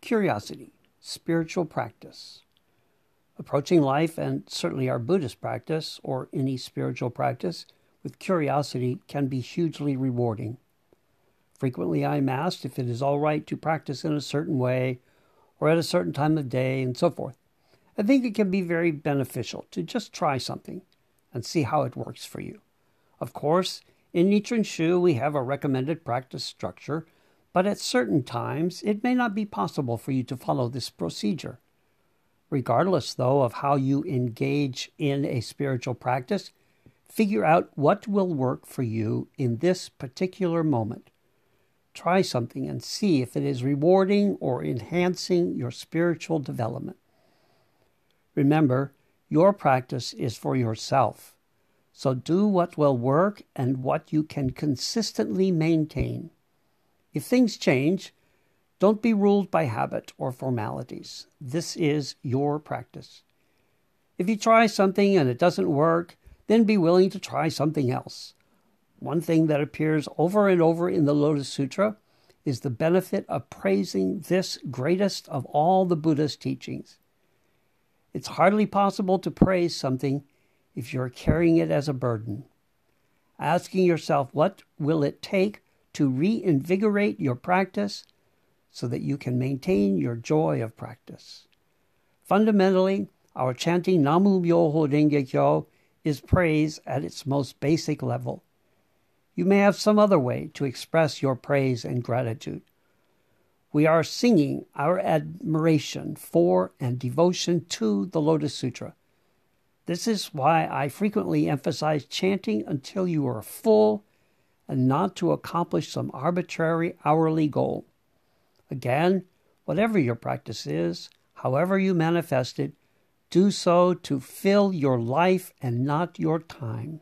Curiosity, spiritual practice. Approaching life, and certainly our Buddhist practice or any spiritual practice, with curiosity can be hugely rewarding. Frequently, I am asked if it is all right to practice in a certain way or at a certain time of day and so forth. I think it can be very beneficial to just try something and see how it works for you. Of course, in Nichiren Shu, we have a recommended practice structure, but at certain times it may not be possible for you to follow this procedure. Regardless, though, of how you engage in a spiritual practice, figure out what will work for you in this particular moment. Try something and see if it is rewarding or enhancing your spiritual development. Remember, your practice is for yourself. So do what will work and what you can consistently maintain. If things change, don't be ruled by habit or formalities. This is your practice. If you try something and it doesn't work, then be willing to try something else. One thing that appears over and over in the Lotus Sutra is the benefit of praising this greatest of all the Buddha's teachings. It's hardly possible to praise something if you're carrying it as a burden. Asking yourself, what will it take to reinvigorate your practice so that you can maintain your joy of practice? Fundamentally, our chanting Namu Myoho Renge Kyo is praise at its most basic level. You may have some other way to express your praise and gratitude. We are singing our admiration for and devotion to the Lotus Sutra. This is why I frequently emphasize chanting until you are full and not to accomplish some arbitrary hourly goal. Again, whatever your practice is, however you manifest it, do so to fill your life and not your time.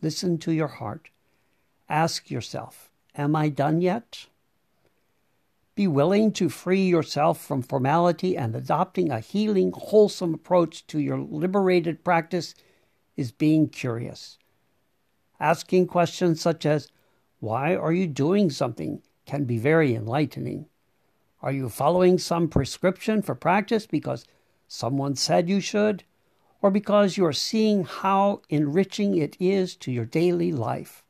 Listen to your heart. Ask yourself, Am I done yet? Be willing to free yourself from formality and adopting a healing, wholesome approach to your liberated practice is being curious. Asking questions such as, Why are you doing something? can be very enlightening. Are you following some prescription for practice because someone said you should, or because you are seeing how enriching it is to your daily life?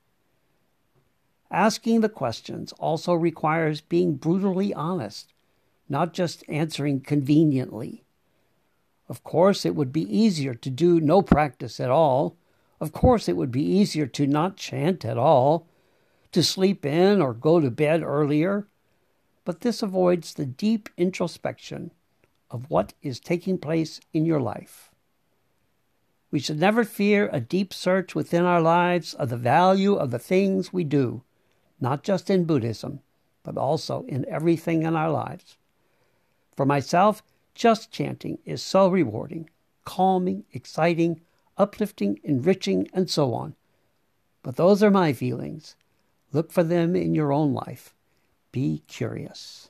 Asking the questions also requires being brutally honest, not just answering conveniently. Of course, it would be easier to do no practice at all. Of course, it would be easier to not chant at all, to sleep in or go to bed earlier. But this avoids the deep introspection of what is taking place in your life. We should never fear a deep search within our lives of the value of the things we do not just in Buddhism, but also in everything in our lives. For myself, just chanting is so rewarding, calming, exciting, uplifting, enriching, and so on. But those are my feelings. Look for them in your own life. Be curious.